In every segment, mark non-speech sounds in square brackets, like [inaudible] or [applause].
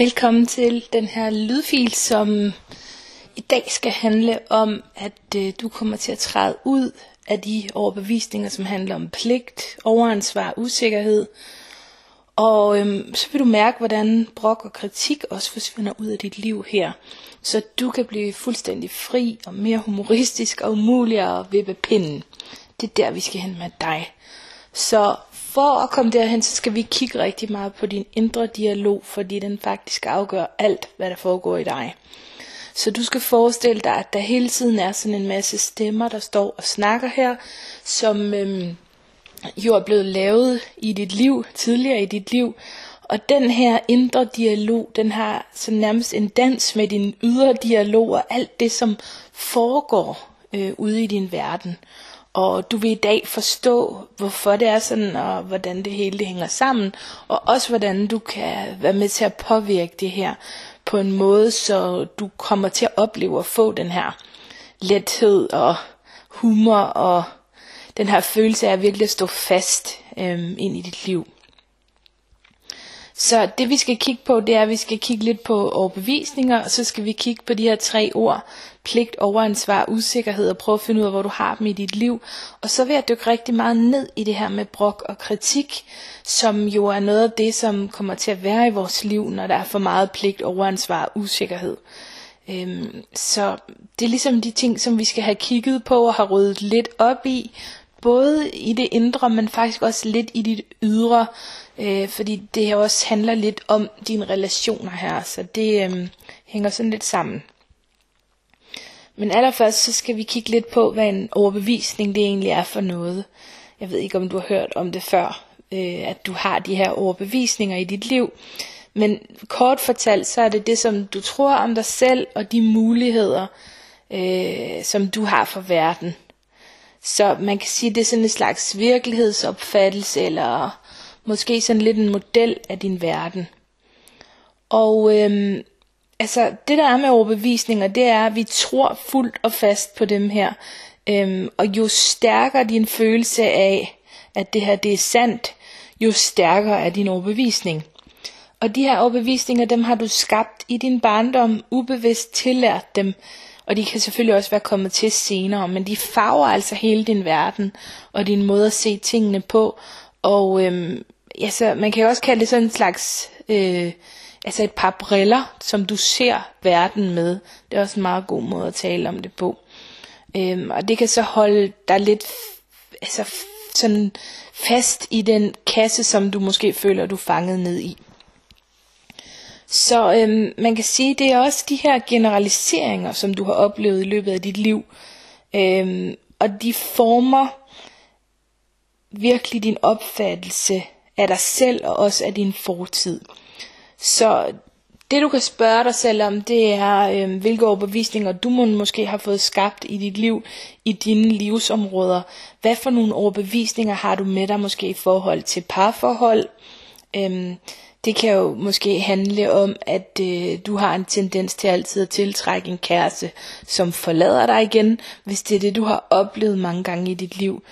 Velkommen til den her lydfil, som i dag skal handle om, at øh, du kommer til at træde ud af de overbevisninger, som handler om pligt, overansvar, usikkerhed. Og øhm, så vil du mærke, hvordan brok og kritik også forsvinder ud af dit liv her. Så du kan blive fuldstændig fri og mere humoristisk og umulig at vippe pinden. Det er der, vi skal hen med dig. Så for at komme derhen, så skal vi kigge rigtig meget på din indre dialog, fordi den faktisk afgør alt, hvad der foregår i dig. Så du skal forestille dig, at der hele tiden er sådan en masse stemmer, der står og snakker her, som øhm, jo er blevet lavet i dit liv, tidligere i dit liv. Og den her indre dialog, den har så nærmest en dans med din ydre dialog og alt det, som foregår øh, ude i din verden. Og du vil i dag forstå, hvorfor det er sådan, og hvordan det hele det hænger sammen, og også hvordan du kan være med til at påvirke det her på en måde, så du kommer til at opleve at få den her lethed og humor og den her følelse af at virkelig at stå fast øhm, ind i dit liv. Så det vi skal kigge på, det er, at vi skal kigge lidt på overbevisninger, og så skal vi kigge på de her tre ord, pligt, overansvar, usikkerhed, og prøve at finde ud af, hvor du har dem i dit liv. Og så vil jeg dykke rigtig meget ned i det her med brok og kritik, som jo er noget af det, som kommer til at være i vores liv, når der er for meget pligt, overansvar og usikkerhed. Øhm, så det er ligesom de ting, som vi skal have kigget på og have ryddet lidt op i, både i det indre, men faktisk også lidt i dit ydre, øh, fordi det her også handler lidt om dine relationer her, så det øh, hænger sådan lidt sammen. Men allerførst så skal vi kigge lidt på, hvad en overbevisning det egentlig er for noget. Jeg ved ikke, om du har hørt om det før, øh, at du har de her overbevisninger i dit liv. Men kort fortalt, så er det det, som du tror om dig selv, og de muligheder, øh, som du har for verden. Så man kan sige, det er sådan en slags virkelighedsopfattelse, eller måske sådan lidt en model af din verden. Og øhm, altså det der er med overbevisninger, det er, at vi tror fuldt og fast på dem her. Øhm, og jo stærkere din følelse af, at det her det er sandt, jo stærkere er din overbevisning. Og de her overbevisninger, dem har du skabt i din barndom, ubevidst tillært dem, og de kan selvfølgelig også være kommet til senere, men de farver altså hele din verden og din måde at se tingene på. Og øhm, ja, så man kan jo også kalde det sådan en slags, øh, altså et par briller, som du ser verden med. Det er også en meget god måde at tale om det på. Øhm, og det kan så holde dig lidt altså, sådan fast i den kasse, som du måske føler, du er fanget ned i. Så øhm, man kan sige, det er også de her generaliseringer, som du har oplevet i løbet af dit liv. Øhm, og de former virkelig din opfattelse af dig selv og også af din fortid. Så det du kan spørge dig selv om, det er, øhm, hvilke overbevisninger du måske har fået skabt i dit liv, i dine livsområder. Hvad for nogle overbevisninger har du med dig måske i forhold til parforhold? Øhm, det kan jo måske handle om, at øh, du har en tendens til altid at tiltrække en kæreste, som forlader dig igen, hvis det er det, du har oplevet mange gange i dit liv.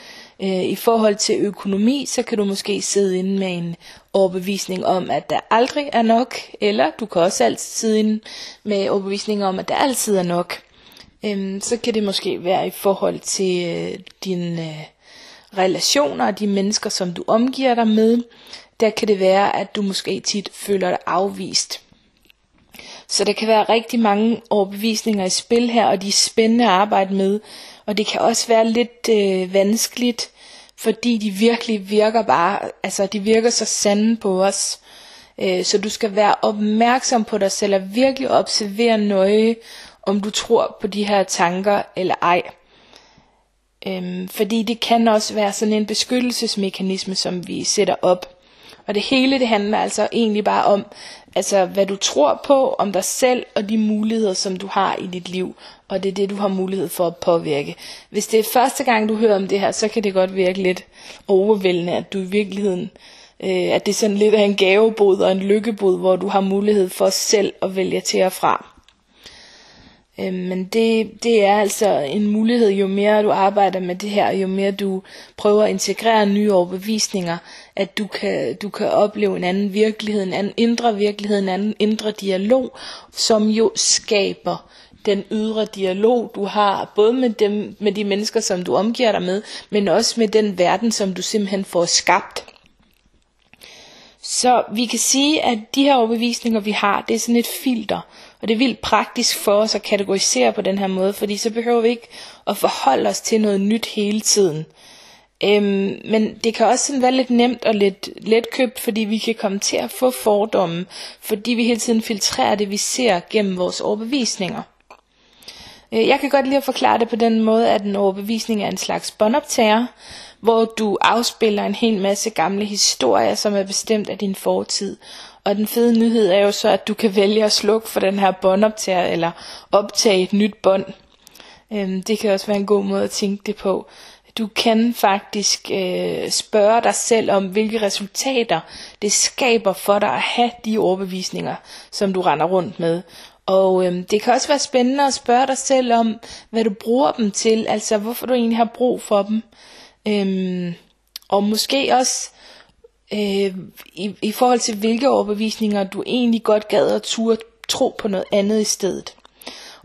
Øh, I forhold til økonomi, så kan du måske sidde inde med en overbevisning om, at der aldrig er nok, eller du kan også altid sidde inde med overbevisning om, at der altid er nok. Øh, så kan det måske være i forhold til øh, dine øh, relationer og de mennesker, som du omgiver dig med der kan det være, at du måske tit føler dig afvist. Så der kan være rigtig mange overbevisninger i spil her, og de er spændende at arbejde med. Og det kan også være lidt øh, vanskeligt, fordi de virkelig virker bare, altså de virker så sande på os. Øh, så du skal være opmærksom på dig selv og virkelig observere nøje, om du tror på de her tanker eller ej. Øhm, fordi det kan også være sådan en beskyttelsesmekanisme, som vi sætter op. Og det hele det handler altså egentlig bare om, altså hvad du tror på om dig selv og de muligheder, som du har i dit liv. Og det er det, du har mulighed for at påvirke. Hvis det er første gang, du hører om det her, så kan det godt virke lidt overvældende, at du i virkeligheden, øh, at det er sådan lidt af en gavebod og en lykkebod, hvor du har mulighed for selv at vælge til og fra. Øh, men det, det er altså en mulighed, jo mere du arbejder med det her, jo mere du prøver at integrere nye overbevisninger, at du kan, du kan opleve en anden virkelighed, en anden indre virkelighed, en anden indre dialog, som jo skaber den ydre dialog, du har, både med, dem, med de mennesker, som du omgiver dig med, men også med den verden, som du simpelthen får skabt. Så vi kan sige, at de her overbevisninger, vi har, det er sådan et filter. Og det er vildt praktisk for os at kategorisere på den her måde, fordi så behøver vi ikke at forholde os til noget nyt hele tiden. Øhm, men det kan også sådan være lidt nemt og lidt letkøbt, fordi vi kan komme til at få fordomme, fordi vi hele tiden filtrerer det, vi ser gennem vores overbevisninger. Øh, jeg kan godt lide at forklare det på den måde, at en overbevisning er en slags båndoptager, hvor du afspiller en hel masse gamle historier, som er bestemt af din fortid. Og den fede nyhed er jo så, at du kan vælge at slukke for den her båndoptager, eller optage et nyt bånd. Øhm, det kan også være en god måde at tænke det på. Du kan faktisk øh, spørge dig selv om, hvilke resultater det skaber for dig at have de overbevisninger, som du render rundt med. Og øhm, det kan også være spændende at spørge dig selv om, hvad du bruger dem til, altså hvorfor du egentlig har brug for dem. Øhm, og måske også øh, i, i forhold til hvilke overbevisninger du egentlig godt gad at turde tro på noget andet i stedet.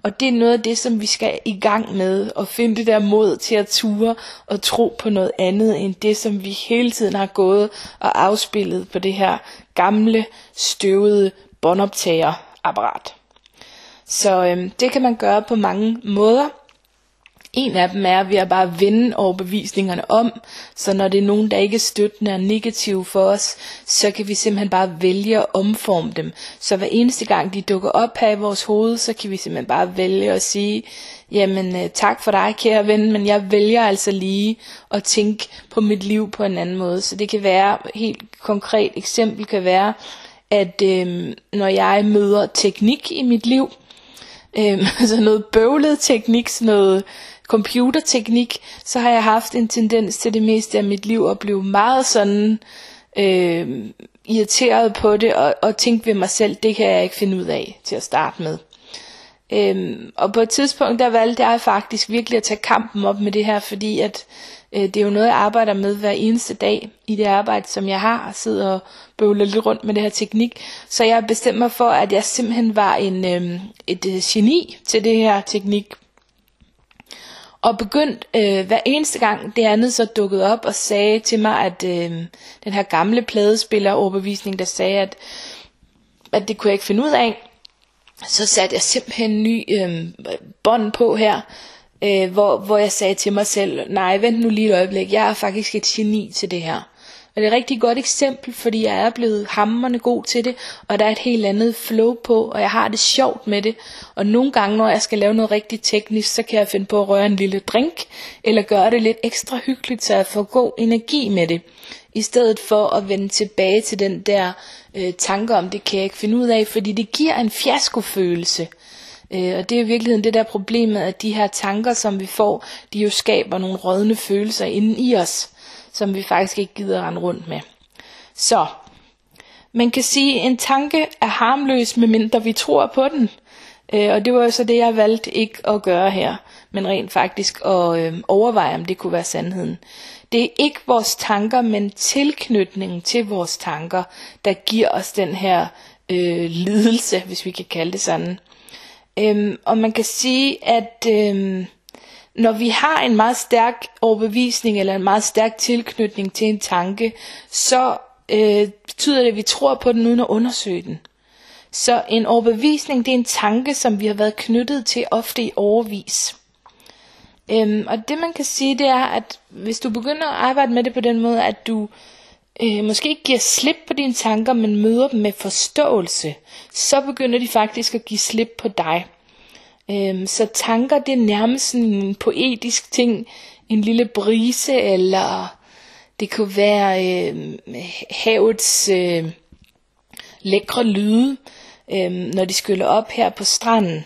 Og det er noget af det, som vi skal i gang med, at finde det der mod til at ture og tro på noget andet, end det, som vi hele tiden har gået og afspillet på det her gamle, støvede båndoptagerapparat. Så øhm, det kan man gøre på mange måder. En af dem er ved at bare vende overbevisningerne om, så når det er nogen, der ikke er støttende og negative for os, så kan vi simpelthen bare vælge at omforme dem. Så hver eneste gang de dukker op her i vores hoved, så kan vi simpelthen bare vælge at sige, jamen øh, tak for dig kære ven, men jeg vælger altså lige at tænke på mit liv på en anden måde. Så det kan være, helt konkret eksempel kan være, at øh, når jeg møder teknik i mit liv, [laughs] Øhm, altså noget bøvlet teknik, sådan noget computerteknik, så har jeg haft en tendens til det meste af mit liv at blive meget sådan øh, irriteret på det og, og tænke ved mig selv, det kan jeg ikke finde ud af til at starte med. Øhm, og på et tidspunkt der valgte jeg faktisk virkelig at tage kampen op med det her, fordi at øh, det er jo noget jeg arbejder med hver eneste dag i det arbejde som jeg har, og sidder og bøvler lidt rundt med det her teknik. Så jeg bestemte mig for at jeg simpelthen var en, øh, et øh, geni til det her teknik og begyndt øh, hver eneste gang det andet så dukkede op og sagde til mig, at øh, den her gamle pladespiller overbevisning, der sagde, at, at det kunne jeg ikke finde ud af, så satte jeg simpelthen en ny øh, bånd på her, øh, hvor, hvor jeg sagde til mig selv, nej, vent nu lige et øjeblik, jeg er faktisk et geni til det her. Og det er et rigtig godt eksempel, fordi jeg er blevet hammerne god til det, og der er et helt andet flow på, og jeg har det sjovt med det. Og nogle gange, når jeg skal lave noget rigtig teknisk, så kan jeg finde på at røre en lille drink, eller gøre det lidt ekstra hyggeligt, så jeg får god energi med det. I stedet for at vende tilbage til den der øh, tanke om, det kan jeg ikke finde ud af, fordi det giver en fiaskofølelse. Øh, og det er i virkeligheden det der problemet, at de her tanker, som vi får, de jo skaber nogle rådne følelser inden i os som vi faktisk ikke gider rende rundt med. Så, man kan sige, at en tanke er harmløs, medmindre vi tror på den. Øh, og det var jo så det, jeg valgte ikke at gøre her, men rent faktisk at øh, overveje, om det kunne være sandheden. Det er ikke vores tanker, men tilknytningen til vores tanker, der giver os den her øh, lidelse, hvis vi kan kalde det sådan. Øhm, og man kan sige, at øh, når vi har en meget stærk overbevisning eller en meget stærk tilknytning til en tanke, så øh, betyder det, at vi tror på den uden at undersøge den. Så en overbevisning, det er en tanke, som vi har været knyttet til ofte i overvis. Øhm, og det man kan sige, det er, at hvis du begynder at arbejde med det på den måde, at du øh, måske ikke giver slip på dine tanker, men møder dem med forståelse, så begynder de faktisk at give slip på dig. Øhm, så tanker, det er nærmest sådan en poetisk ting. En lille brise, eller det kunne være øh, havets øh, lækre lyde, øh, når de skyller op her på stranden.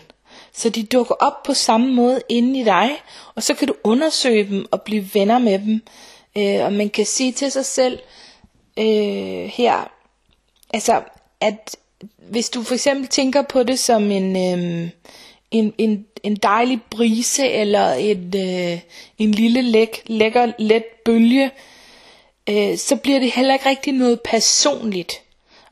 Så de dukker op på samme måde inde i dig, og så kan du undersøge dem og blive venner med dem. Øh, og man kan sige til sig selv øh, her, altså at hvis du for eksempel tænker på det som en, øh, en, en, en dejlig brise eller et, øh, en lille læk, lækker, let bølge, øh, så bliver det heller ikke rigtig noget personligt.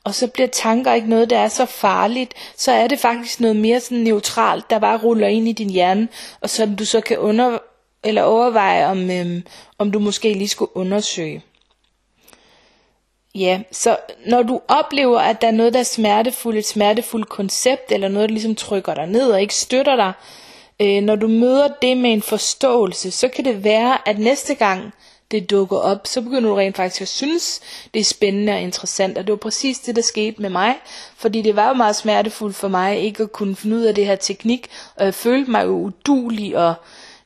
Og så bliver tanker ikke noget, der er så farligt. Så er det faktisk noget mere sådan neutralt, der bare ruller ind i din hjerne, og som du så kan under, eller overveje, om, øh, om du måske lige skulle undersøge. Ja, så når du oplever, at der er noget, der er smertefuldt, et smertefuldt koncept, eller noget, der ligesom trykker dig ned og ikke støtter dig, øh, når du møder det med en forståelse, så kan det være, at næste gang det dukker op, så begynder du rent faktisk at synes, det er spændende og interessant. Og det var præcis det, der skete med mig, fordi det var jo meget smertefuldt for mig ikke at kunne finde ud af det her teknik, og jeg følte mig jo udulig og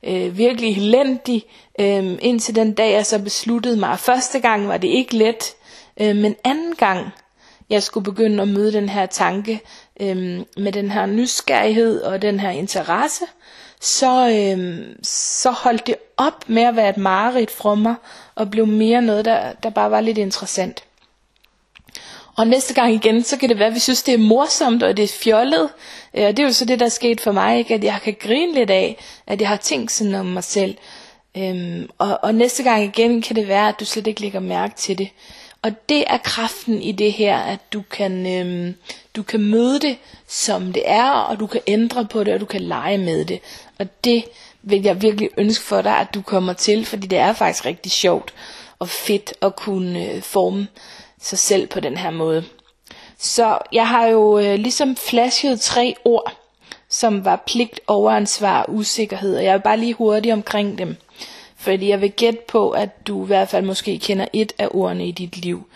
øh, virkelig elendig, øh, indtil den dag, jeg så besluttede mig. Første gang var det ikke let, Øh, men anden gang, jeg skulle begynde at møde den her tanke øh, med den her nysgerrighed og den her interesse, så, øh, så holdt det op med at være et mareridt for mig, og blev mere noget, der, der bare var lidt interessant. Og næste gang igen, så kan det være, at vi synes, det er morsomt, og det er fjollet. Øh, og det er jo så det, der er sket for mig, ikke? at jeg kan grine lidt af, at jeg har tænkt sådan om mig selv. Øhm, og, og næste gang igen kan det være, at du slet ikke lægger mærke til det. Og det er kraften i det her, at du kan, øhm, du kan møde det, som det er, og du kan ændre på det, og du kan lege med det. Og det vil jeg virkelig ønske for dig, at du kommer til, fordi det er faktisk rigtig sjovt og fedt at kunne øh, forme sig selv på den her måde. Så jeg har jo øh, ligesom flashet tre ord, som var pligt, overansvar og usikkerhed, og jeg vil bare lige hurtigt omkring dem. Fordi jeg vil gætte på, at du i hvert fald måske kender et af ordene i dit liv.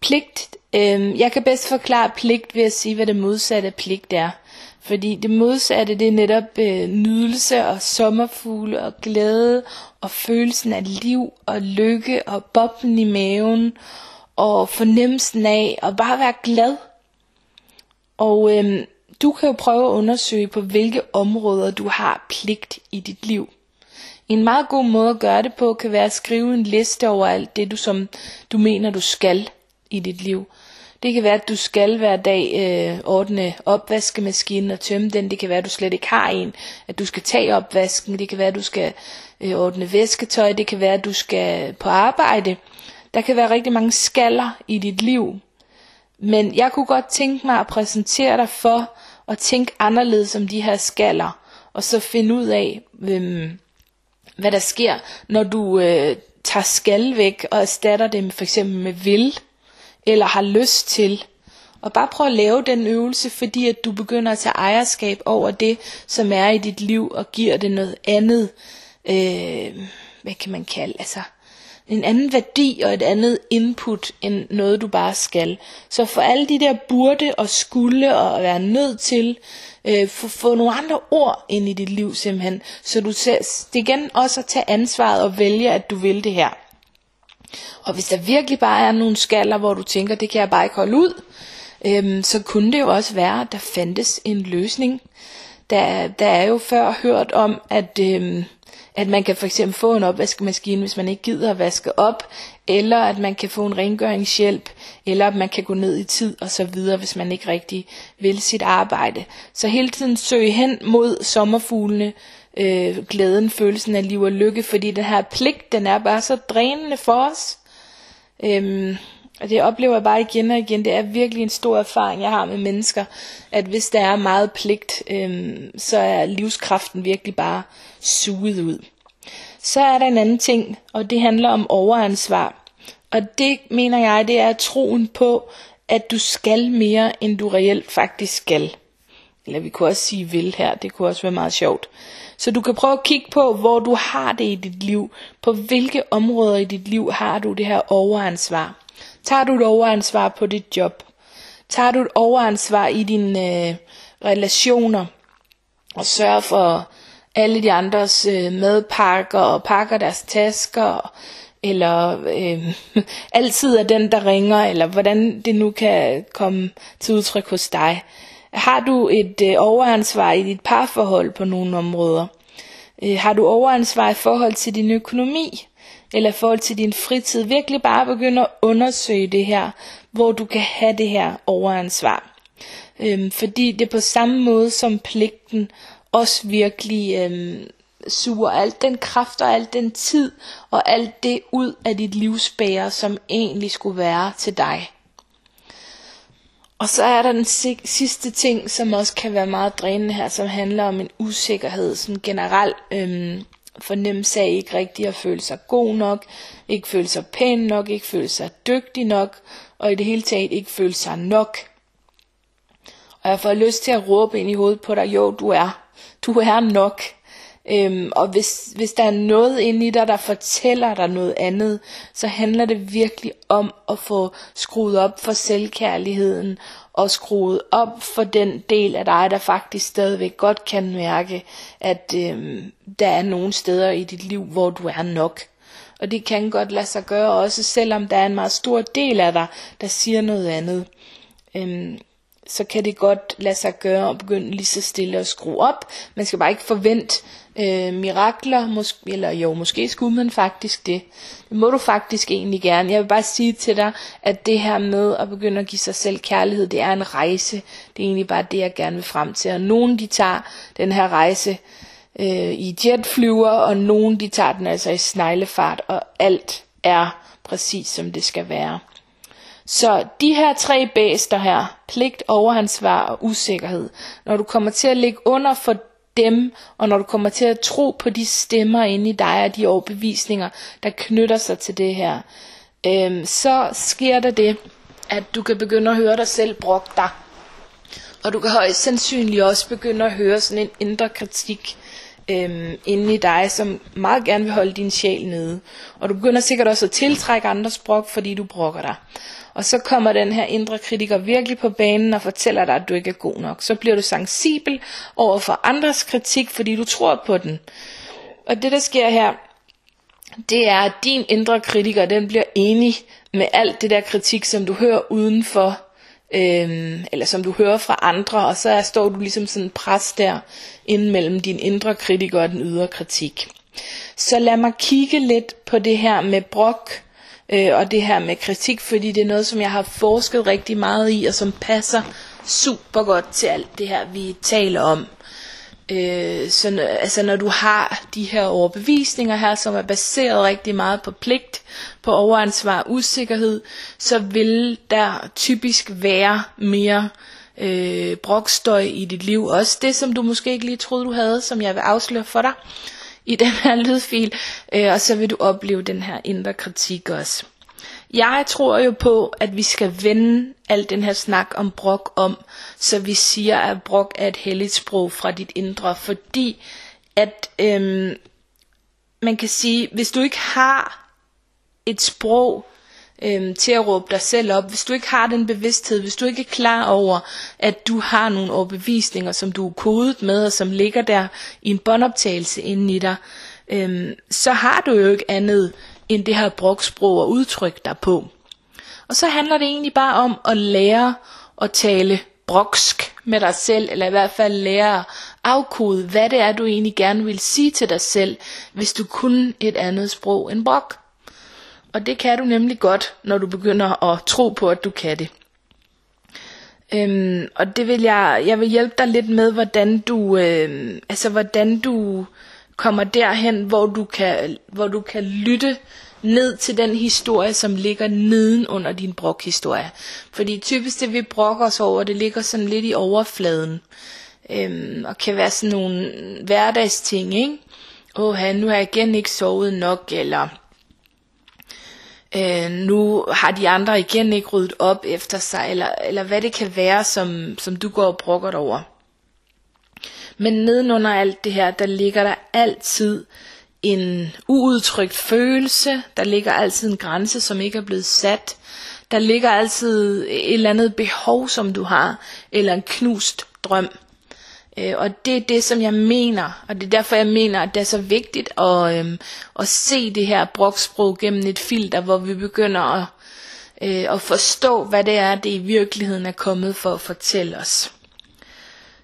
Pligt. Øh, jeg kan bedst forklare pligt ved at sige, hvad det modsatte af pligt er. Fordi det modsatte, det er netop øh, nydelse og sommerfugle og glæde og følelsen af liv og lykke og boblen i maven og fornemmelsen af at bare være glad. Og øh, du kan jo prøve at undersøge på hvilke områder du har pligt i dit liv. En meget god måde at gøre det på kan være at skrive en liste over alt det, du, som du mener, du skal i dit liv. Det kan være, at du skal hver dag øh, ordne opvaskemaskinen og tømme den. Det kan være, at du slet ikke har en. At du skal tage opvasken. Det kan være, at du skal øh, ordne væsketøj. Det kan være, at du skal på arbejde. Der kan være rigtig mange skaller i dit liv. Men jeg kunne godt tænke mig at præsentere dig for at tænke anderledes om de her skaller. Og så finde ud af, øh, hvad der sker, når du øh, tager skal væk og erstatter dem for eksempel med vil, eller har lyst til. Og bare prøv at lave den øvelse, fordi at du begynder at tage ejerskab over det, som er i dit liv, og giver det noget andet, øh, hvad kan man kalde, altså en anden værdi og et andet input end noget du bare skal. Så for alle de der burde og skulle og være nødt til, øh, få, få nogle andre ord ind i dit liv simpelthen, så du ser, det igen også at tage ansvaret og vælge, at du vil det her. Og hvis der virkelig bare er nogle skaller, hvor du tænker, det kan jeg bare ikke holde ud, øhm, så kunne det jo også være, at der fandtes en løsning. Der, der er jo før hørt om, at øhm, at man kan for eksempel få en opvaskemaskine, hvis man ikke gider at vaske op, eller at man kan få en rengøringshjælp, eller at man kan gå ned i tid og så videre, hvis man ikke rigtig vil sit arbejde. Så hele tiden søg hen mod sommerfuglene, øh, glæden, følelsen af liv og lykke, fordi den her pligt, den er bare så drænende for os. Øhm, og det oplever jeg bare igen og igen. Det er virkelig en stor erfaring, jeg har med mennesker, at hvis der er meget pligt, øhm, så er livskraften virkelig bare suget ud. Så er der en anden ting, og det handler om overansvar. Og det mener jeg, det er troen på, at du skal mere, end du reelt faktisk skal. Eller vi kunne også sige vil her, det kunne også være meget sjovt. Så du kan prøve at kigge på, hvor du har det i dit liv. På hvilke områder i dit liv har du det her overansvar. Tager du et overansvar på dit job? Tager du et overansvar i dine øh, relationer? Og sørger for alle de andres øh, madpakker og pakker deres tasker? Eller øh, [laughs] altid er den, der ringer? Eller hvordan det nu kan komme til udtryk hos dig? Har du et øh, overansvar i dit parforhold på nogle områder? Øh, har du overansvar i forhold til din økonomi? Eller i forhold til din fritid, virkelig bare begynde at undersøge det her, hvor du kan have det her overansvar. Øhm, fordi det er på samme måde som pligten også virkelig øhm, suger alt den kraft og alt den tid og alt det ud af dit livsbære, som egentlig skulle være til dig. Og så er der den sidste ting, som også kan være meget drænende her, som handler om en usikkerhed, sådan generelt øhm, fornemmelse af ikke rigtig at føle sig god nok, ikke føle sig pæn nok, ikke føle sig dygtig nok, og i det hele taget ikke føle sig nok. Og jeg får lyst til at råbe ind i hovedet på dig, jo du er, du er nok. Øhm, og hvis, hvis der er noget inde i dig, der fortæller dig noget andet, så handler det virkelig om at få skruet op for selvkærligheden, og skruet op for den del af dig, der faktisk stadigvæk godt kan mærke, at øh, der er nogle steder i dit liv, hvor du er nok. Og det kan godt lade sig gøre også, selvom der er en meget stor del af dig, der siger noget andet. Øhm, så kan det godt lade sig gøre at begynde lige så stille at skrue op. Man skal bare ikke forvente øh, mirakler, måske, eller jo, måske skulle man faktisk det. Det må du faktisk egentlig gerne. Jeg vil bare sige til dig, at det her med at begynde at give sig selv kærlighed, det er en rejse. Det er egentlig bare det, jeg gerne vil frem til. Og nogen de tager den her rejse øh, i jetflyver, og nogen de tager den altså i sneglefart, og alt er præcis som det skal være. Så de her tre bæster her, pligt, overansvar og usikkerhed, når du kommer til at ligge under for dem, og når du kommer til at tro på de stemmer inde i dig og de overbevisninger, der knytter sig til det her, øhm, så sker der det, at du kan begynde at høre dig selv brokke dig. Og du kan højst sandsynligt også begynde at høre sådan en indre kritik øhm, inde i dig, som meget gerne vil holde din sjæl nede. Og du begynder sikkert også at tiltrække andres brok, fordi du brokker dig. Og så kommer den her indre kritiker virkelig på banen og fortæller dig, at du ikke er god nok. Så bliver du sensibel over for andres kritik, fordi du tror på den. Og det der sker her, det er, at din indre kritiker, den bliver enig med alt det der kritik, som du hører udenfor, øhm, eller som du hører fra andre, og så står du ligesom sådan en pres der, inden mellem din indre kritiker og den ydre kritik. Så lad mig kigge lidt på det her med brok, øh, og det her med kritik, fordi det er noget, som jeg har forsket rigtig meget i, og som passer super godt til alt det her, vi taler om. Øh, så altså når du har de her overbevisninger her, som er baseret rigtig meget på pligt, på overansvar og usikkerhed, så vil der typisk være mere øh, brokstøj i dit liv. Også det, som du måske ikke lige troede, du havde, som jeg vil afsløre for dig i [laughs] den her lydfil, øh, og så vil du opleve den her indre kritik også. Jeg tror jo på, at vi skal vende al den her snak om brok om, så vi siger, at brok er et helligt sprog fra dit indre, fordi at øhm, man kan sige, hvis du ikke har et sprog, øhm, til at råbe dig selv op. Hvis du ikke har den bevidsthed, hvis du ikke er klar over, at du har nogle overbevisninger, som du er kodet med, og som ligger der i en båndoptagelse inde i dig, øhm, så har du jo ikke andet end det her brugsprog at udtrykke dig på. Og så handler det egentlig bare om at lære at tale broksk med dig selv, eller i hvert fald lære at afkode, hvad det er, du egentlig gerne vil sige til dig selv, hvis du kunne et andet sprog end brok. Og det kan du nemlig godt, når du begynder at tro på, at du kan det. Øhm, og det vil jeg, jeg vil hjælpe dig lidt med, hvordan du, øhm, altså hvordan du kommer derhen, hvor du kan, hvor du kan lytte ned til den historie, som ligger neden under din brokhistorie. Fordi typisk det vi brokker os over, det ligger sådan lidt i overfladen. Øhm, og kan være sådan nogle hverdagsting, ikke? Åh, nu har jeg igen ikke sovet nok, eller øh, nu har de andre igen ikke ryddet op efter sig, eller, eller hvad det kan være, som, som du går og brokker over. Men nedenunder alt det her, der ligger der altid en uudtrykt følelse, der ligger altid en grænse, som ikke er blevet sat, der ligger altid et eller andet behov, som du har, eller en knust drøm. Øh, og det er det, som jeg mener, og det er derfor, jeg mener, at det er så vigtigt at, øhm, at se det her broksprog gennem et filter, hvor vi begynder at, øh, at forstå, hvad det er, det i virkeligheden er kommet for at fortælle os.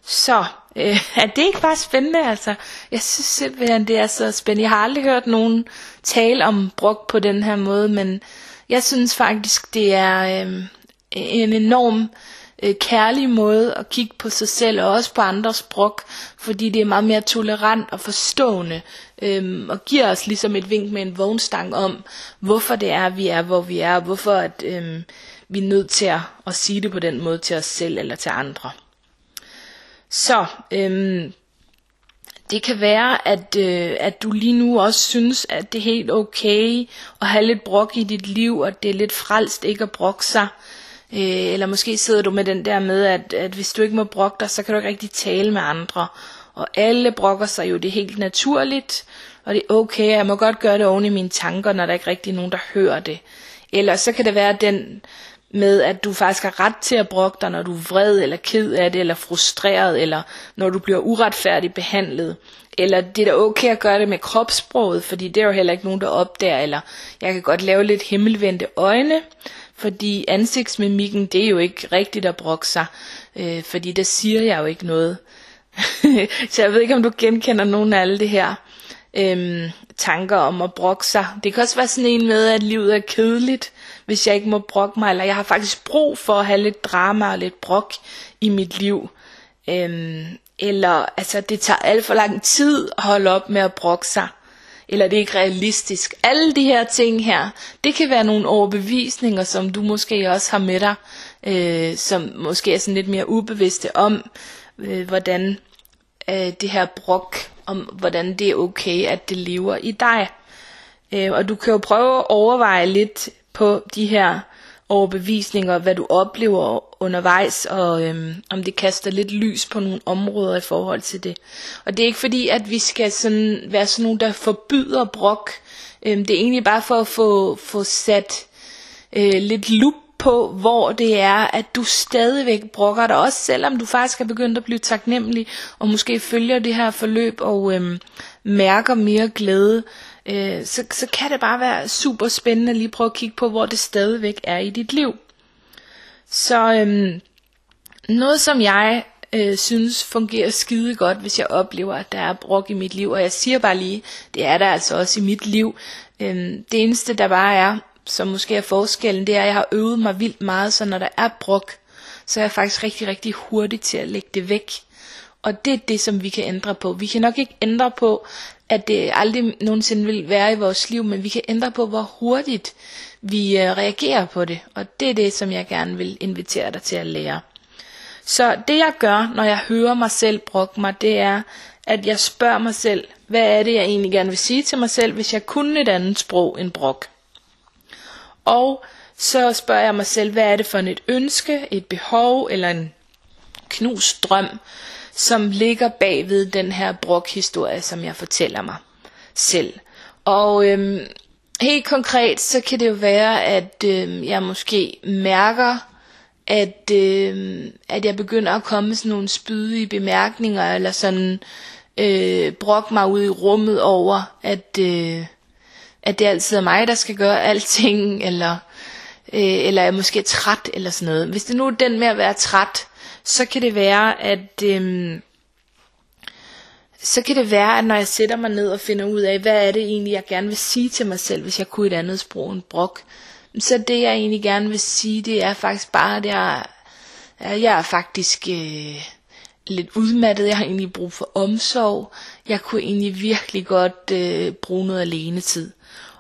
Så øh, [laughs] er det ikke bare spændende? Altså, jeg synes simpelthen, det er så spændende. Jeg har aldrig hørt nogen tale om brok på den her måde, men jeg synes faktisk, det er øh, en enorm øh, kærlig måde at kigge på sig selv og også på andres brok, fordi det er meget mere tolerant og forstående øh, og giver os ligesom et vink med en vognstang om, hvorfor det er, vi er, hvor vi er, og hvorfor at, øh, vi er nødt til at, at sige det på den måde til os selv eller til andre. Så øh, det kan være, at, øh, at du lige nu også synes, at det er helt okay at have lidt brok i dit liv, og det er lidt frelst ikke at brokke sig. Øh, eller måske sidder du med den der med, at, at hvis du ikke må brokke dig, så kan du ikke rigtig tale med andre. Og alle brokker sig jo, det er helt naturligt, og det er okay, jeg må godt gøre det oven i mine tanker, når der ikke rigtig er nogen, der hører det. Eller så kan det være den med, at du faktisk har ret til at brokke dig, når du er vred eller ked af det, eller frustreret, eller når du bliver uretfærdigt behandlet. Eller det er da okay at gøre det med kropssproget, fordi det er jo heller ikke nogen, der opdager. Eller jeg kan godt lave lidt himmelvendte øjne, fordi ansigtsmimikken, det er jo ikke rigtigt at brokke sig, øh, fordi der siger jeg jo ikke noget. [laughs] så jeg ved ikke, om du genkender nogen af alle det her øhm, tanker om at brokke sig. Det kan også være sådan en med, at livet er kedeligt, hvis jeg ikke må brokke mig, eller jeg har faktisk brug for at have lidt drama og lidt brok i mit liv. Øhm, eller altså, det tager alt for lang tid at holde op med at brokke sig. Eller det er ikke realistisk. Alle de her ting her, det kan være nogle overbevisninger, som du måske også har med dig, øh, som måske er sådan lidt mere ubevidste om, øh, hvordan øh, det her brok, om hvordan det er okay, at det lever i dig. Øh, og du kan jo prøve at overveje lidt på de her overbevisninger, hvad du oplever undervejs, og øhm, om det kaster lidt lys på nogle områder i forhold til det. Og det er ikke fordi, at vi skal sådan være sådan nogle, der forbyder brok. Øhm, det er egentlig bare for at få, få sat øh, lidt lup på, hvor det er, at du stadigvæk brokker dig, også selvom du faktisk er begyndt at blive taknemmelig, og måske følger det her forløb og øhm, mærker mere glæde, øh, så, så kan det bare være super spændende at lige prøve at kigge på, hvor det stadigvæk er i dit liv. Så øhm, noget som jeg øh, synes fungerer skide godt, hvis jeg oplever, at der er brok i mit liv, og jeg siger bare lige, det er der altså også i mit liv. Øhm, det eneste der bare er, som måske er forskellen, det er, at jeg har øvet mig vildt meget, så når der er brok, så er jeg faktisk rigtig, rigtig hurtig til at lægge det væk. Og det er det, som vi kan ændre på. Vi kan nok ikke ændre på, at det aldrig nogensinde vil være i vores liv, men vi kan ændre på, hvor hurtigt vi øh, reagerer på det. Og det er det, som jeg gerne vil invitere dig til at lære. Så det jeg gør, når jeg hører mig selv brokke mig, det er, at jeg spørger mig selv, hvad er det, jeg egentlig gerne vil sige til mig selv, hvis jeg kunne et andet sprog end brok. Og så spørger jeg mig selv, hvad er det for et ønske, et behov eller en knust drøm, som ligger bagved den her brokhistorie, som jeg fortæller mig selv. Og øhm, helt konkret, så kan det jo være, at øhm, jeg måske mærker, at, øhm, at jeg begynder at komme sådan nogle spydige bemærkninger, eller sådan øh, brok mig ud i rummet over, at, øh, at det altid er mig, der skal gøre alting, eller, øh, eller jeg er måske træt, eller sådan noget. Hvis det nu er den med at være træt, så kan det være, at øhm, så kan det være, at når jeg sætter mig ned og finder ud af, hvad er det egentlig, jeg gerne vil sige til mig selv, hvis jeg kunne et andet sprog end brok, så det jeg egentlig gerne vil sige, det er faktisk bare, at jeg, jeg er faktisk øh, lidt udmattet, jeg har egentlig brug for omsorg, jeg kunne egentlig virkelig godt øh, bruge noget alene tid.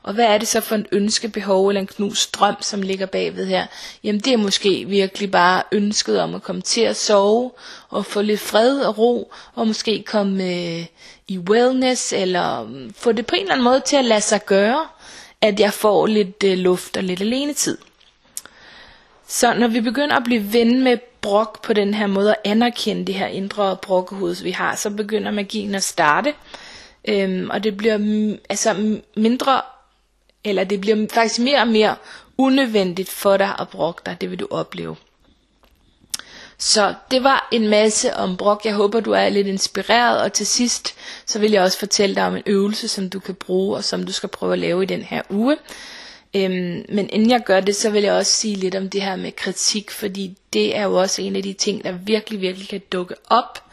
Og hvad er det så for en ønskebehov eller en knust drøm, som ligger bagved her? Jamen det er måske virkelig bare ønsket om at komme til at sove og få lidt fred og ro, og måske komme øh, i wellness, eller mm, få det på en eller anden måde til at lade sig gøre, at jeg får lidt øh, luft og lidt alenetid. Så når vi begynder at blive ven med brok på den her måde, og anerkende det her indre brokkehoved, vi har, så begynder magien at starte. Øhm, og det bliver mm, altså mindre eller det bliver faktisk mere og mere unødvendigt for dig at brokke dig, det vil du opleve. Så det var en masse om brok. Jeg håber, du er lidt inspireret. Og til sidst, så vil jeg også fortælle dig om en øvelse, som du kan bruge, og som du skal prøve at lave i den her uge. Øhm, men inden jeg gør det, så vil jeg også sige lidt om det her med kritik, fordi det er jo også en af de ting, der virkelig, virkelig kan dukke op,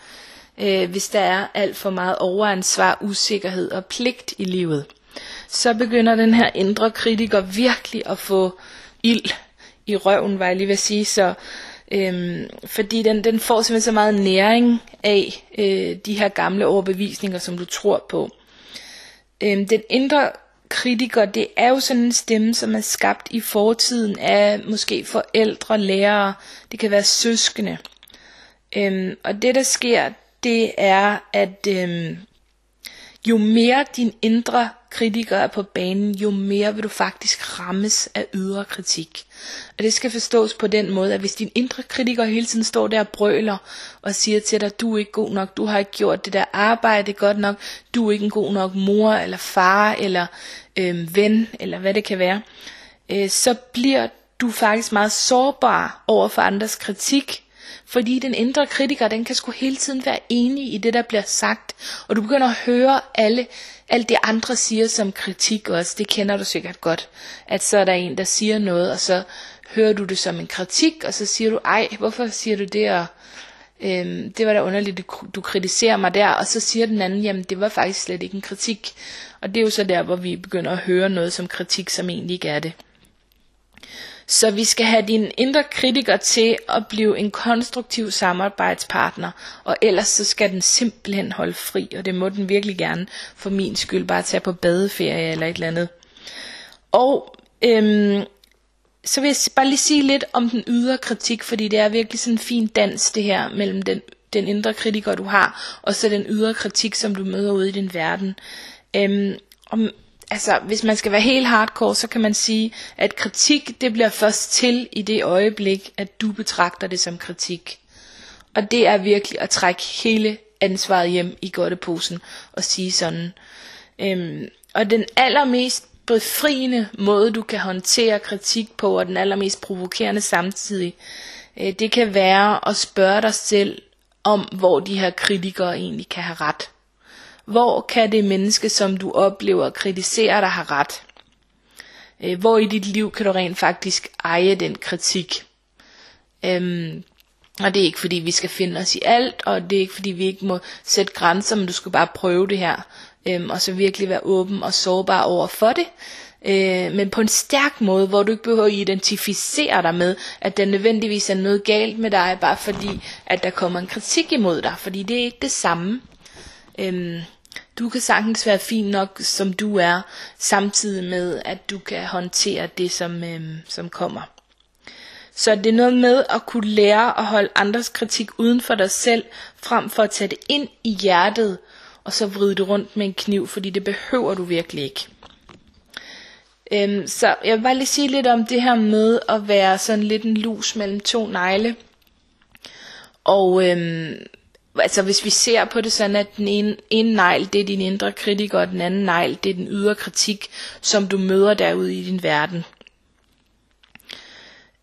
øh, hvis der er alt for meget overansvar, usikkerhed og pligt i livet så begynder den her indre kritiker virkelig at få ild i røven, var jeg lige vil sige. Så Øhm, fordi den, den får simpelthen så meget næring af øh, de her gamle overbevisninger, som du tror på. Øhm, den indre kritiker, det er jo sådan en stemme, som er skabt i fortiden af måske forældre, lærere, det kan være søskende. Øhm, og det der sker, det er, at øhm, jo mere din indre kritiker er på banen, jo mere vil du faktisk rammes af ydre kritik. Og det skal forstås på den måde, at hvis din indre kritiker hele tiden står der og brøler og siger til dig, du er ikke god nok, du har ikke gjort det der arbejde godt nok, du er ikke en god nok mor eller far eller øh, ven eller hvad det kan være, øh, så bliver du faktisk meget sårbar over for andres kritik, fordi den indre kritiker, den kan sgu hele tiden være enig i det, der bliver sagt. Og du begynder at høre alle, alt det andre siger som kritik også. Det kender du sikkert godt. At så er der en, der siger noget, og så hører du det som en kritik, og så siger du, ej, hvorfor siger du det? Og, øhm, det var da underligt, du kritiserer mig der. Og så siger den anden, jamen det var faktisk slet ikke en kritik. Og det er jo så der, hvor vi begynder at høre noget som kritik, som egentlig ikke er det. Så vi skal have din indre kritiker til at blive en konstruktiv samarbejdspartner, og ellers så skal den simpelthen holde fri, og det må den virkelig gerne for min skyld bare tage på badeferie eller et eller andet. Og øhm, så vil jeg bare lige sige lidt om den ydre kritik, fordi det er virkelig sådan en fin dans det her mellem den, den indre kritiker du har, og så den ydre kritik, som du møder ude i din verden. Øhm, om, altså, hvis man skal være helt hardcore, så kan man sige, at kritik, det bliver først til i det øjeblik, at du betragter det som kritik. Og det er virkelig at trække hele ansvaret hjem i godteposen og sige sådan. Øhm, og den allermest befriende måde, du kan håndtere kritik på, og den allermest provokerende samtidig, øh, det kan være at spørge dig selv om, hvor de her kritikere egentlig kan have ret. Hvor kan det menneske, som du oplever kritiserer dig, have ret? Øh, hvor i dit liv kan du rent faktisk eje den kritik? Øhm, og det er ikke fordi vi skal finde os i alt, og det er ikke fordi vi ikke må sætte grænser, men du skal bare prøve det her, øhm, og så virkelig være åben og sårbar over for det. Øh, men på en stærk måde, hvor du ikke behøver at identificere dig med, at der nødvendigvis er noget galt med dig, bare fordi, at der kommer en kritik imod dig, fordi det er ikke det samme. Øhm, du kan sagtens være fin nok, som du er, samtidig med, at du kan håndtere det, som, øhm, som kommer. Så det er noget med at kunne lære at holde andres kritik uden for dig selv, frem for at tage det ind i hjertet, og så vride det rundt med en kniv, fordi det behøver du virkelig ikke. Øhm, så jeg vil bare lige sige lidt om det her med at være sådan lidt en lus mellem to negle. Og øhm, altså hvis vi ser på det sådan, at den ene, ene negl, det er din indre kritiker, og den anden negl, det er den ydre kritik, som du møder derude i din verden.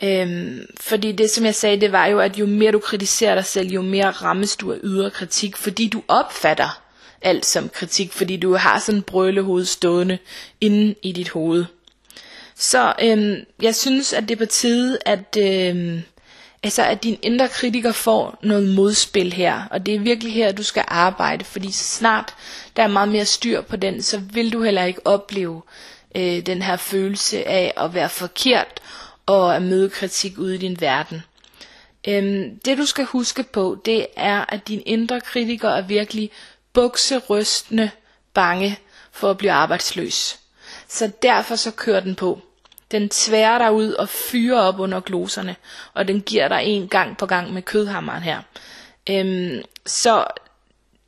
Øhm, fordi det som jeg sagde, det var jo, at jo mere du kritiserer dig selv, jo mere rammes du af ydre kritik, fordi du opfatter alt som kritik, fordi du har sådan en brølehoved stående inde i dit hoved. Så øhm, jeg synes, at det er på tide, at øhm, Altså at din indre kritiker får noget modspil her, og det er virkelig her, du skal arbejde, fordi så snart der er meget mere styr på den, så vil du heller ikke opleve øh, den her følelse af at være forkert og at møde kritik ude i din verden. Øhm, det du skal huske på, det er, at din indre kritiker er virkelig bukserystende bange for at blive arbejdsløs. Så derfor så kører den på. Den tværer dig ud og fyrer op under gloserne, og den giver dig en gang på gang med kødhammeren her. Øhm, så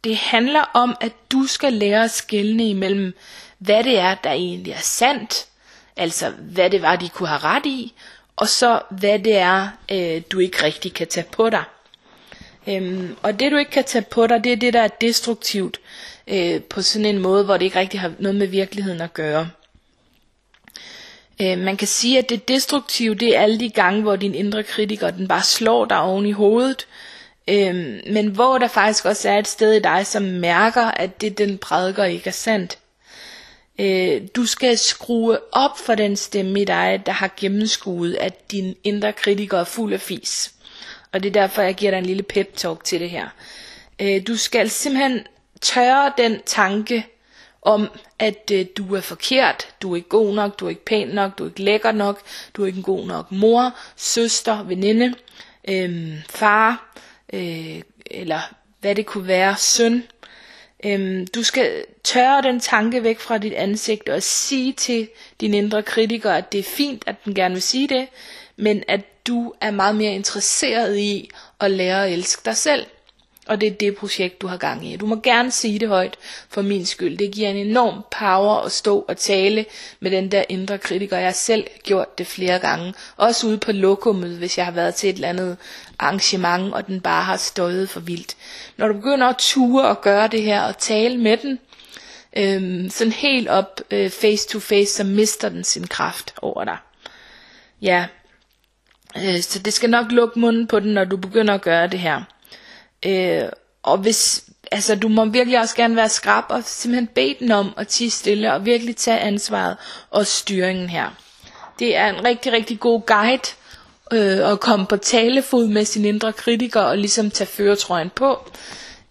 det handler om, at du skal lære at skelne imellem, hvad det er, der egentlig er sandt, altså hvad det var, de kunne have ret i, og så hvad det er, øh, du ikke rigtig kan tage på dig. Øhm, og det du ikke kan tage på dig, det er det, der er destruktivt øh, på sådan en måde, hvor det ikke rigtig har noget med virkeligheden at gøre. Øh, man kan sige, at det destruktive, det er alle de gange, hvor din indre kritiker, den bare slår dig oven i hovedet. Øh, men hvor der faktisk også er et sted i dig, som mærker, at det den prædiker ikke er sandt. Øh, du skal skrue op for den stemme i dig, der har gennemskuet, at din indre kritiker er fuld af fis. Og det er derfor, jeg giver dig en lille pep talk til det her. Øh, du skal simpelthen tørre den tanke, om, at øh, du er forkert, du er ikke god nok, du er ikke pæn nok, du er ikke lækker nok, du er ikke en god nok mor, søster, veninde. øh, far, øh, eller hvad det kunne være, søn. Øhm, du skal tørre den tanke væk fra dit ansigt og sige til din indre kritiker, at det er fint, at den gerne vil sige det, men at du er meget mere interesseret i at lære at elske dig selv. Og det er det projekt, du har gang i. Du må gerne sige det højt for min skyld. Det giver en enorm power at stå og tale med den der indre kritiker. Jeg har selv gjort det flere gange. Også ude på lokummet, hvis jeg har været til et eller andet arrangement, og den bare har stået for vildt. Når du begynder at ture og gøre det her og tale med den, øhm, sådan helt op øh, face to face, så mister den sin kraft over dig. Ja, øh, så det skal nok lukke munden på den, når du begynder at gøre det her. Øh, og hvis, altså du må virkelig også gerne være skrab og simpelthen bede den om at tige stille og virkelig tage ansvaret og styringen her. Det er en rigtig, rigtig god guide øh, at komme på talefod med sin indre kritiker og ligesom tage føretrøjen på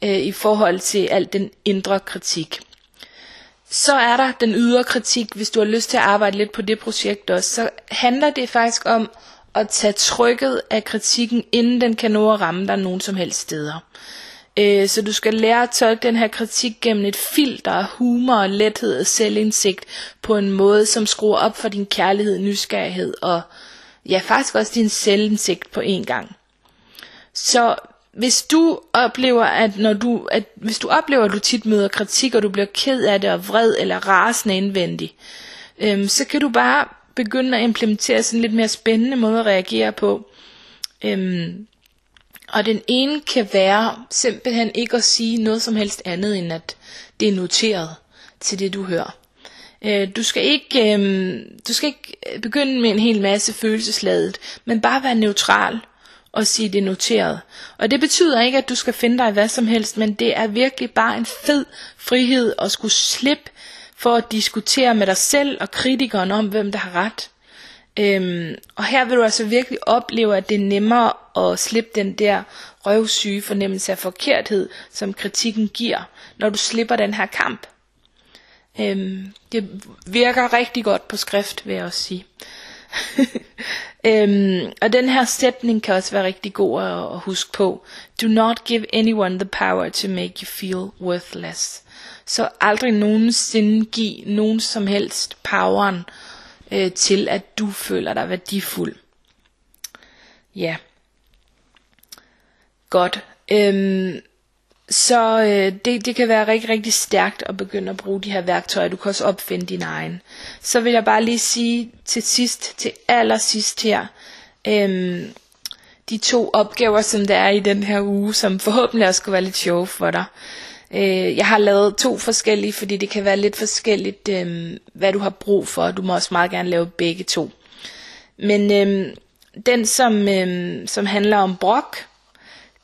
øh, i forhold til al den indre kritik. Så er der den ydre kritik, hvis du har lyst til at arbejde lidt på det projekt også, så handler det faktisk om at tage trykket af kritikken, inden den kan nå at ramme dig nogen som helst steder. Øh, så du skal lære at tolke den her kritik gennem et filter af humor og lethed og selvindsigt på en måde, som skruer op for din kærlighed, nysgerrighed og ja, faktisk også din selvindsigt på en gang. Så hvis du oplever, at når du, at hvis du oplever, at du tit møder kritik, og du bliver ked af det og vred eller rasende indvendig, øhm, så kan du bare begynde at implementere sådan en lidt mere spændende måde at reagere på. Øhm, og den ene kan være simpelthen ikke at sige noget som helst andet, end at det er noteret til det, du hører. Øh, du skal ikke, øh, du skal ikke begynde med en hel masse følelsesladet, men bare være neutral og sige det er noteret. Og det betyder ikke, at du skal finde dig hvad som helst, men det er virkelig bare en fed frihed at skulle slippe for at diskutere med dig selv og kritikeren om, hvem der har ret. Øhm, og her vil du altså virkelig opleve, at det er nemmere at slippe den der røvsyge fornemmelse af forkerthed, som kritikken giver, når du slipper den her kamp. Øhm, det virker rigtig godt på skrift, vil jeg også sige. [laughs] øhm, og den her sætning kan også være rigtig god at, at huske på. Do not give anyone the power to make you feel worthless. Så aldrig nogensinde give nogen som helst poweren øh, til, at du føler dig værdifuld. Ja. Godt. Øhm, så øh, det, det kan være rigtig, rigtig stærkt at begynde at bruge de her værktøjer. Du kan også opfinde din egen. Så vil jeg bare lige sige til sidst, til allersidst her, øh, de to opgaver, som der er i den her uge, som forhåbentlig også skal være lidt sjove for dig. Øh, jeg har lavet to forskellige, fordi det kan være lidt forskelligt, øh, hvad du har brug for. Du må også meget gerne lave begge to. Men øh, den, som, øh, som handler om brok,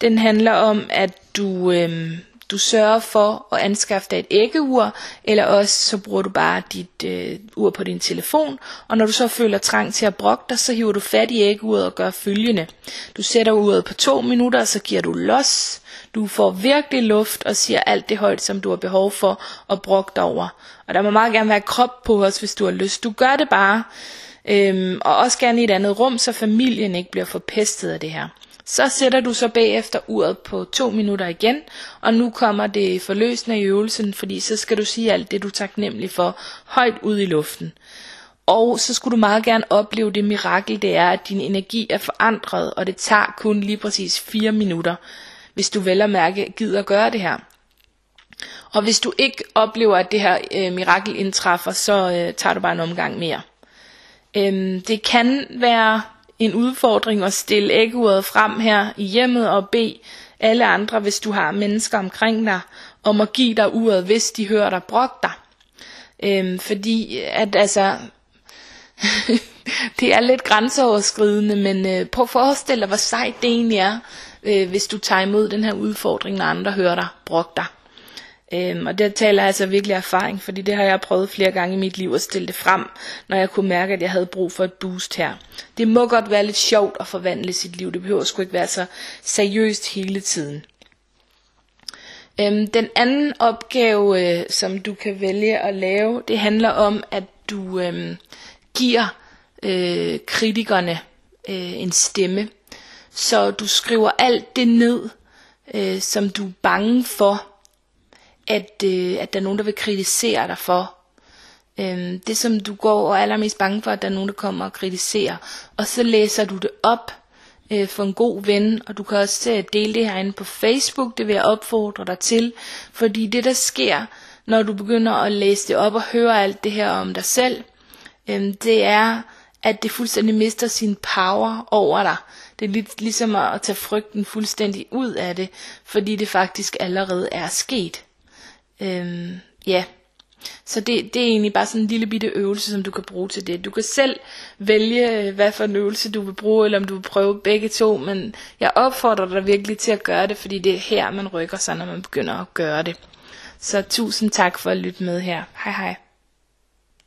den handler om, at du, øhm, du sørger for at anskaffe dig et æggeur, eller også så bruger du bare dit øh, ur på din telefon, og når du så føler trang til at brokke dig, så hiver du fat i æggeuret og gør følgende. Du sætter uret på to minutter, og så giver du los, du får virkelig luft og siger alt det højt, som du har behov for at brokke dig over. Og der må meget gerne være krop på os, hvis du har lyst. Du gør det bare, øhm, og også gerne i et andet rum, så familien ikke bliver forpestet af det her. Så sætter du så bagefter uret på to minutter igen, og nu kommer det forløsende i øvelsen, fordi så skal du sige alt det, du er taknemmelig for, højt ud i luften. Og så skulle du meget gerne opleve det mirakel, det er, at din energi er forandret, og det tager kun lige præcis 4 minutter, hvis du vel at mærke gider gøre det her. Og hvis du ikke oplever, at det her øh, mirakel indtræffer, så øh, tager du bare en omgang mere. Øhm, det kan være en udfordring at stille æggeuret frem her i hjemmet og bede alle andre, hvis du har mennesker omkring dig, om at give dig uret, hvis de hører dig brokke dig. Øhm, fordi at altså, [laughs] det er lidt grænseoverskridende, men øh, prøv at forestille dig, hvor sejt det egentlig er, øh, hvis du tager imod den her udfordring, når andre hører dig brokke dig. Øhm, og der taler jeg altså virkelig erfaring, fordi det har jeg prøvet flere gange i mit liv at stille det frem, når jeg kunne mærke, at jeg havde brug for et boost her. Det må godt være lidt sjovt at forvandle sit liv, det behøver sgu ikke være så seriøst hele tiden. Øhm, den anden opgave, øh, som du kan vælge at lave, det handler om, at du øh, giver øh, kritikerne øh, en stemme. Så du skriver alt det ned, øh, som du er bange for, at, øh, at der er nogen, der vil kritisere dig for. Øh, det, som du går og er allermest bange for, at der er nogen, der kommer og kritiserer. Og så læser du det op øh, for en god ven, og du kan også øh, dele det herinde på Facebook, det vil jeg opfordre dig til, fordi det der sker, når du begynder at læse det op og høre alt det her om dig selv, øh, det er, at det fuldstændig mister sin power over dig. Det er lidt ligesom at tage frygten fuldstændig ud af det, fordi det faktisk allerede er sket. Øhm, ja, så det, det er egentlig bare sådan en lille bitte øvelse, som du kan bruge til det. Du kan selv vælge, øh, hvad for en øvelse du vil bruge, eller om du vil prøve begge to, men jeg opfordrer dig virkelig til at gøre det, fordi det er her, man rykker sig, når man begynder at gøre det. Så tusind tak for at lytte med her. Hej hej.